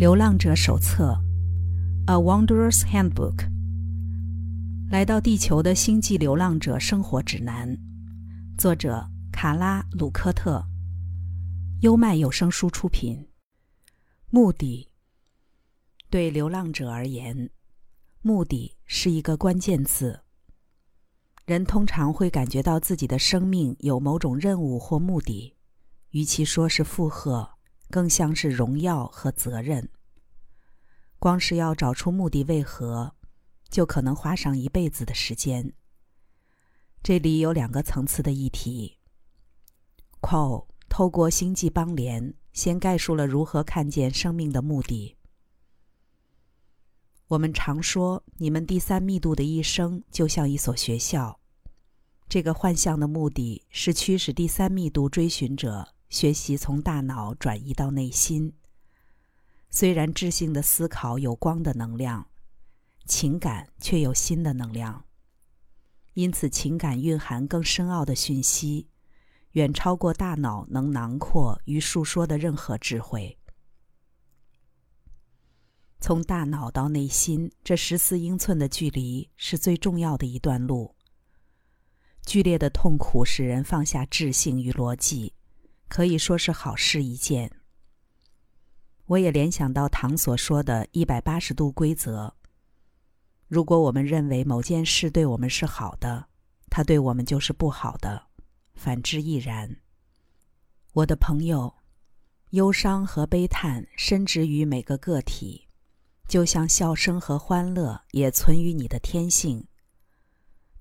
流浪者手册，《A Wanderer's Handbook》。来到地球的星际流浪者生活指南，作者卡拉·鲁科特，优麦有声书出品。目的，对流浪者而言，目的是一个关键字。人通常会感觉到自己的生命有某种任务或目的，与其说是负荷。更像是荣耀和责任。光是要找出目的为何，就可能花上一辈子的时间。这里有两个层次的议题。Cole 透过星际邦联，先概述了如何看见生命的目的。我们常说，你们第三密度的一生就像一所学校。这个幻象的目的是驱使第三密度追寻者。学习从大脑转移到内心。虽然智性的思考有光的能量，情感却有心的能量。因此，情感蕴含更深奥的讯息，远超过大脑能囊括与述说的任何智慧。从大脑到内心这十四英寸的距离是最重要的一段路。剧烈的痛苦使人放下智性与逻辑。可以说是好事一件。我也联想到唐所说的一百八十度规则：如果我们认为某件事对我们是好的，它对我们就是不好的；反之亦然。我的朋友，忧伤和悲叹深植于每个个体，就像笑声和欢乐也存于你的天性。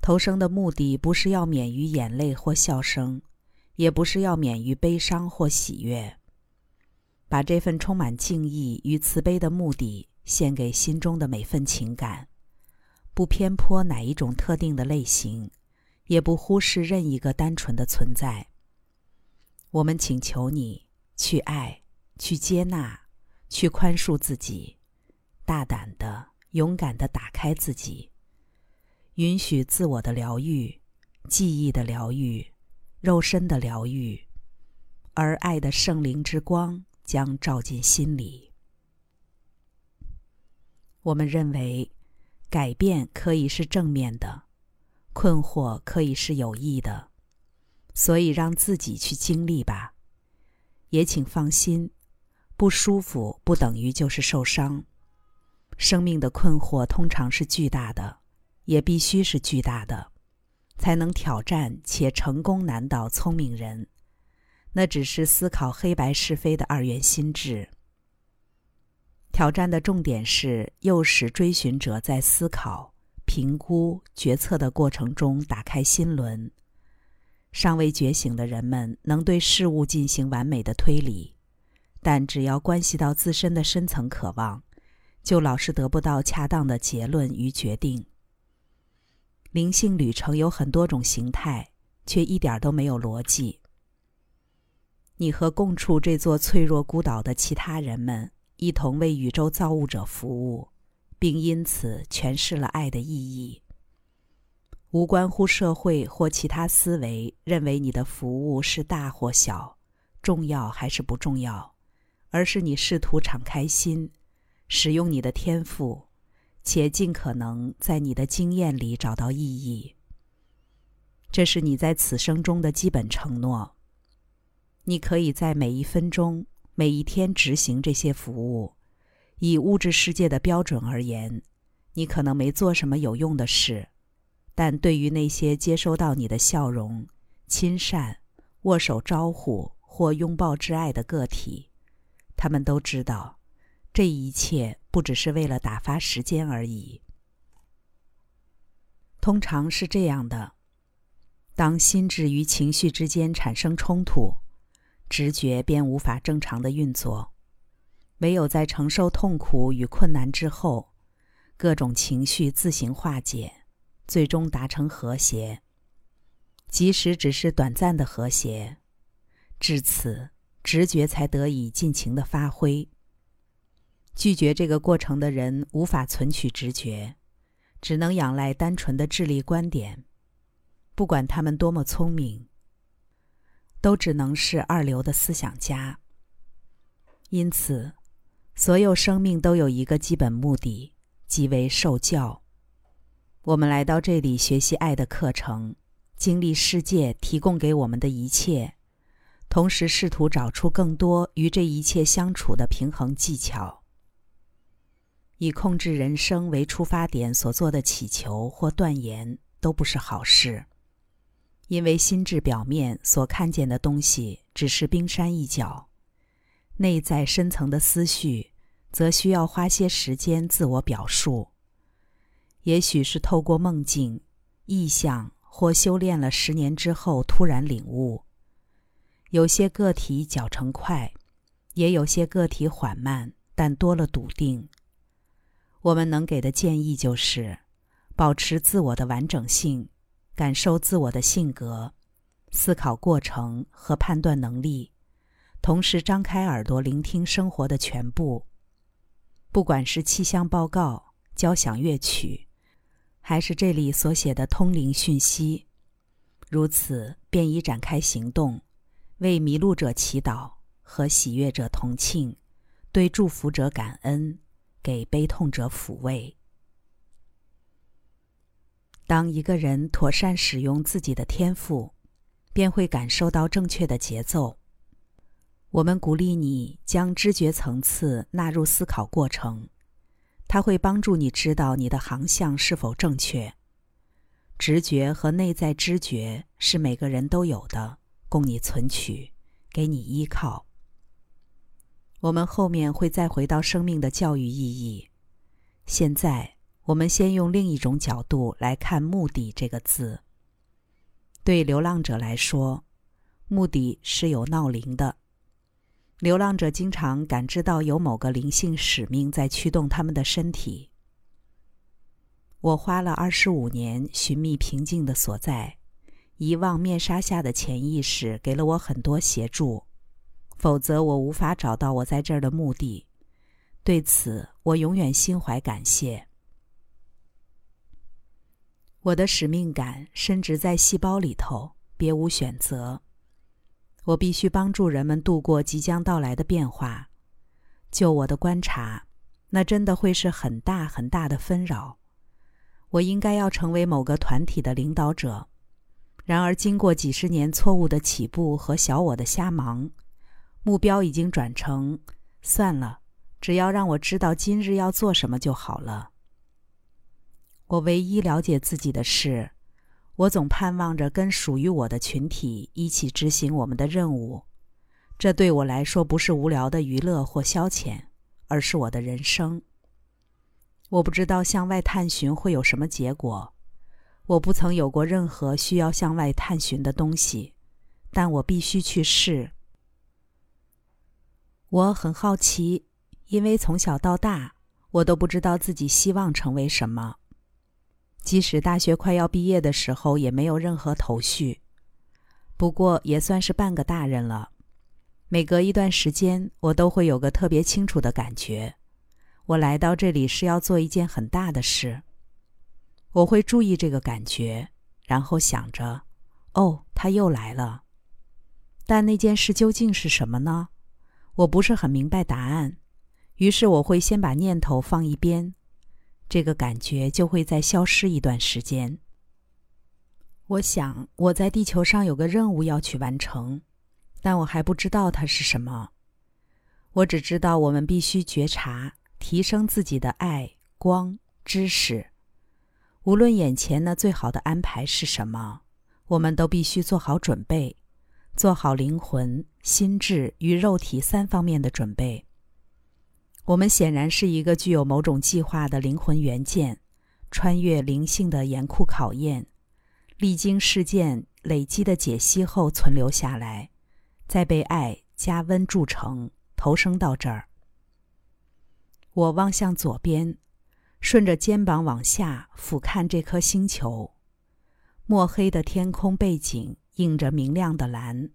投生的目的不是要免于眼泪或笑声。也不是要免于悲伤或喜悦，把这份充满敬意与慈悲的目的献给心中的每份情感，不偏颇哪一种特定的类型，也不忽视任一个单纯的存在。我们请求你去爱，去接纳，去宽恕自己，大胆的、勇敢的打开自己，允许自我的疗愈，记忆的疗愈。肉身的疗愈，而爱的圣灵之光将照进心里。我们认为，改变可以是正面的，困惑可以是有益的，所以让自己去经历吧。也请放心，不舒服不等于就是受伤。生命的困惑通常是巨大的，也必须是巨大的。才能挑战且成功难倒聪明人，那只是思考黑白是非的二元心智。挑战的重点是诱使追寻者在思考、评估、决策的过程中打开心轮。尚未觉醒的人们能对事物进行完美的推理，但只要关系到自身的深层渴望，就老是得不到恰当的结论与决定。灵性旅程有很多种形态，却一点都没有逻辑。你和共处这座脆弱孤岛的其他人们一同为宇宙造物者服务，并因此诠释了爱的意义。无关乎社会或其他思维认为你的服务是大或小、重要还是不重要，而是你试图敞开心，使用你的天赋。且尽可能在你的经验里找到意义。这是你在此生中的基本承诺。你可以在每一分钟、每一天执行这些服务。以物质世界的标准而言，你可能没做什么有用的事，但对于那些接收到你的笑容、亲善、握手招呼或拥抱挚爱的个体，他们都知道。这一切不只是为了打发时间而已。通常是这样的：当心智与情绪之间产生冲突，直觉便无法正常的运作。唯有在承受痛苦与困难之后，各种情绪自行化解，最终达成和谐。即使只是短暂的和谐，至此，直觉才得以尽情的发挥。拒绝这个过程的人无法存取直觉，只能仰赖单纯的智力观点。不管他们多么聪明，都只能是二流的思想家。因此，所有生命都有一个基本目的，即为受教。我们来到这里学习爱的课程，经历世界提供给我们的一切，同时试图找出更多与这一切相处的平衡技巧。以控制人生为出发点所做的祈求或断言都不是好事，因为心智表面所看见的东西只是冰山一角。内在深层的思绪，则需要花些时间自我表述。也许是透过梦境、意象或修炼了十年之后突然领悟。有些个体脚程快，也有些个体缓慢，但多了笃定。我们能给的建议就是：保持自我的完整性，感受自我的性格、思考过程和判断能力。同时，张开耳朵聆听生活的全部，不管是气象报告、交响乐曲，还是这里所写的通灵讯息，如此便已展开行动，为迷路者祈祷，和喜悦者同庆，对祝福者感恩，给悲痛者抚慰。当一个人妥善使用自己的天赋，便会感受到正确的节奏。我们鼓励你将知觉层次纳入思考过程，它会帮助你知道你的航向是否正确。直觉和内在知觉是每个人都有的，供你存取，给你依靠。我们后面会再回到生命的教育意义。现在，我们先用另一种角度来看“目的”这个字。对流浪者来说，目的是有闹铃的。流浪者经常感知到有某个灵性使命在驱动他们的身体。我花了二十五年寻觅平静的所在，遗忘面纱下的潜意识给了我很多协助，否则我无法找到我在这儿的目的。对此，我永远心怀感谢。我的使命感深植在细胞里头，别无选择。我必须帮助人们度过即将到来的变化。就我的观察，那真的会是很大很大的纷扰。我应该要成为某个团体的领导者。然而，经过几十年错误的起步和小我的瞎忙，目标已经转成：算了，只要让我知道今日要做什么就好了。我唯一了解自己的是。我总盼望着跟属于我的群体一起执行我们的任务，这对我来说不是无聊的娱乐或消遣，而是我的人生。我不知道向外探寻会有什么结果，我不曾有过任何需要向外探寻的东西，但我必须去试。我很好奇，因为从小到大，我都不知道自己希望成为什么。即使大学快要毕业的时候，也没有任何头绪。不过也算是半个大人了。每隔一段时间，我都会有个特别清楚的感觉：我来到这里是要做一件很大的事。我会注意这个感觉，然后想着：“哦，他又来了。”但那件事究竟是什么呢？我不是很明白答案。于是我会先把念头放一边。这个感觉就会再消失一段时间。我想我在地球上有个任务要去完成，但我还不知道它是什么。我只知道我们必须觉察、提升自己的爱、光、知识。无论眼前那最好的安排是什么，我们都必须做好准备，做好灵魂、心智与肉体三方面的准备。我们显然是一个具有某种计划的灵魂元件，穿越灵性的严酷考验，历经事件累积的解析后存留下来，再被爱加温铸成，投生到这儿。我望向左边，顺着肩膀往下俯瞰这颗星球，墨黑的天空背景映着明亮的蓝，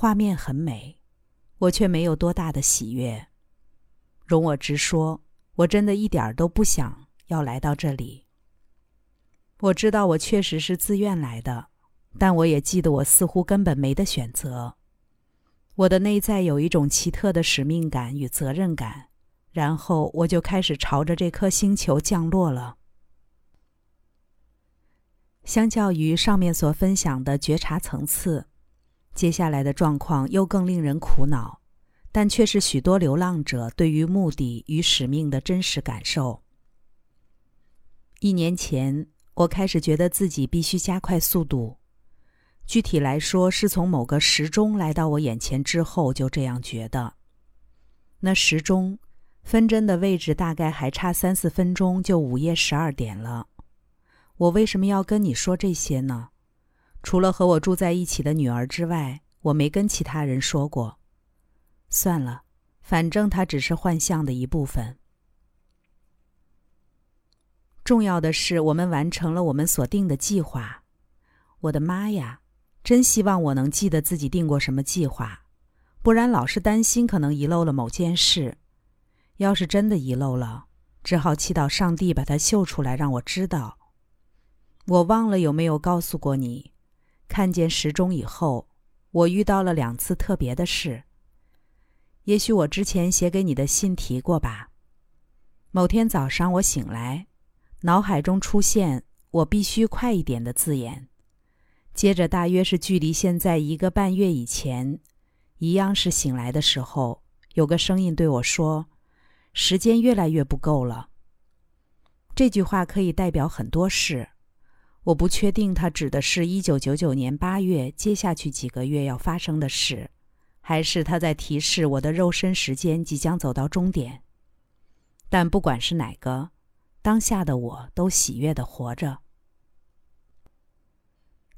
画面很美，我却没有多大的喜悦。容我直说，我真的一点儿都不想要来到这里。我知道我确实是自愿来的，但我也记得我似乎根本没得选择。我的内在有一种奇特的使命感与责任感，然后我就开始朝着这颗星球降落了。相较于上面所分享的觉察层次，接下来的状况又更令人苦恼，但却是许多流浪者对于目的与使命的真实感受。一年前，我开始觉得自己必须加快速度。具体来说，是从某个时钟来到我眼前之后就这样觉得。那时钟分针的位置大概还差三四分钟就午夜十二点了。我为什么要跟你说这些呢？除了和我住在一起的女儿之外，我没跟其他人说过。算了，反正它只是幻象的一部分。重要的是，我们完成了我们所定的计划。我的妈呀！真希望我能记得自己定过什么计划，不然老是担心可能遗漏了某件事。要是真的遗漏了，只好祈祷上帝把它秀出来让我知道。我忘了有没有告诉过你，看见时钟以后，我遇到了两次特别的事。也许我之前写给你的信提过吧。某天早上我醒来，脑海中出现“我必须快一点”的字眼。接着，大约是距离现在一个半月以前，一样是醒来的时候，有个声音对我说：“时间越来越不够了。”这句话可以代表很多事，我不确定它指的是一九九九年八月接下去几个月要发生的事，还是他在提示我的肉身时间即将走到终点。但不管是哪个，当下的我都喜悦的活着。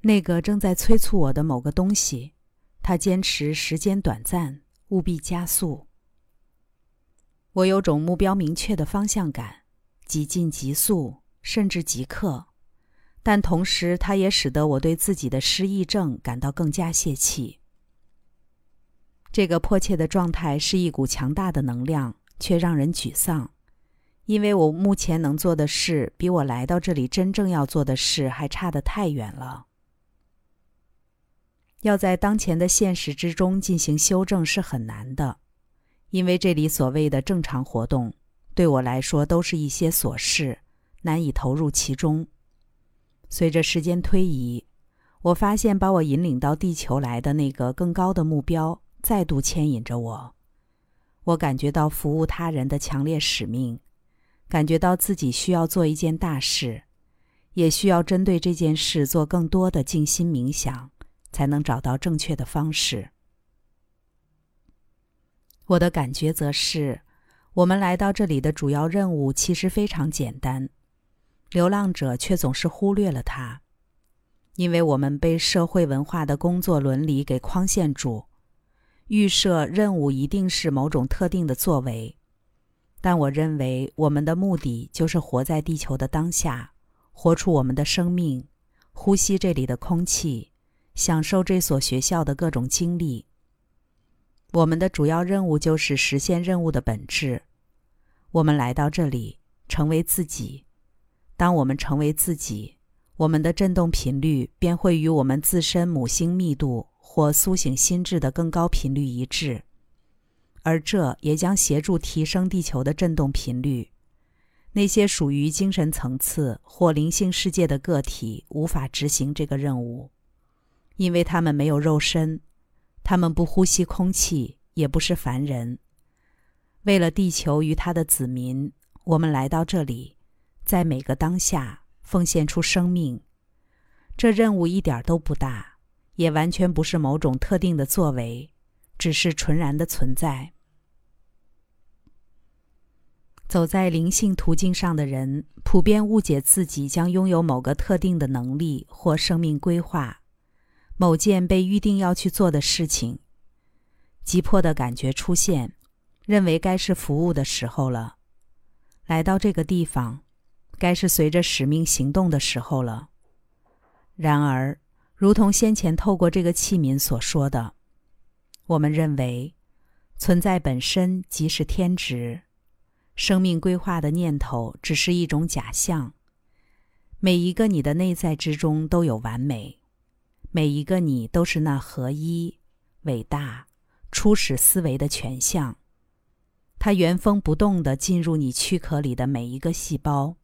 那个正在催促我的某个东西，他坚持时间短暂，务必加速。我有种目标明确的方向感，急进急速，甚至即刻。但同时，它也使得我对自己的失忆症感到更加泄气。这个迫切的状态是一股强大的能量，却让人沮丧，因为我目前能做的事，比我来到这里真正要做的事还差得太远了。要在当前的现实之中进行修正是很难的，因为这里所谓的正常活动，对我来说都是一些琐事，难以投入其中。随着时间推移，我发现把我引领到地球来的那个更高的目标再度牵引着我。我感觉到服务他人的强烈使命，感觉到自己需要做一件大事，也需要针对这件事做更多的静心冥想。才能找到正确的方式。我的感觉则是，我们来到这里的主要任务其实非常简单，流浪者却总是忽略了它，因为我们被社会文化的工作伦理给框限住，预设任务一定是某种特定的作为。但我认为，我们的目的就是活在地球的当下，活出我们的生命，呼吸这里的空气。享受这所学校的各种经历。我们的主要任务就是实现任务的本质。我们来到这里，成为自己。当我们成为自己，我们的振动频率便会与我们自身母星密度或苏醒心智的更高频率一致，而这也将协助提升地球的振动频率。那些属于精神层次或灵性世界的个体无法执行这个任务。因为他们没有肉身，他们不呼吸空气，也不是凡人。为了地球与他的子民，我们来到这里，在每个当下奉献出生命。这任务一点都不大，也完全不是某种特定的作为，只是纯然的存在。走在灵性途径上的人，普遍误解自己将拥有某个特定的能力或生命规划。某件被预定要去做的事情，急迫的感觉出现，认为该是服务的时候了。来到这个地方，该是随着使命行动的时候了。然而，如同先前透过这个器皿所说的，我们认为存在本身即是天职，生命规划的念头只是一种假象。每一个你的内在之中都有完美。每一个你都是那合一、伟大、初始思维的全像。它原封不动地进入你躯壳里的每一个细胞，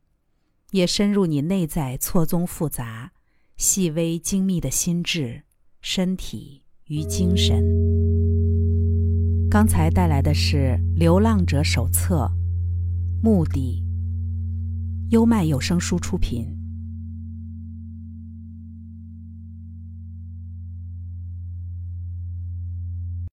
也深入你内在错综复杂、细微精密的心智、身体与精神。刚才带来的是《流浪者手册》，目的。优麦有声书出品。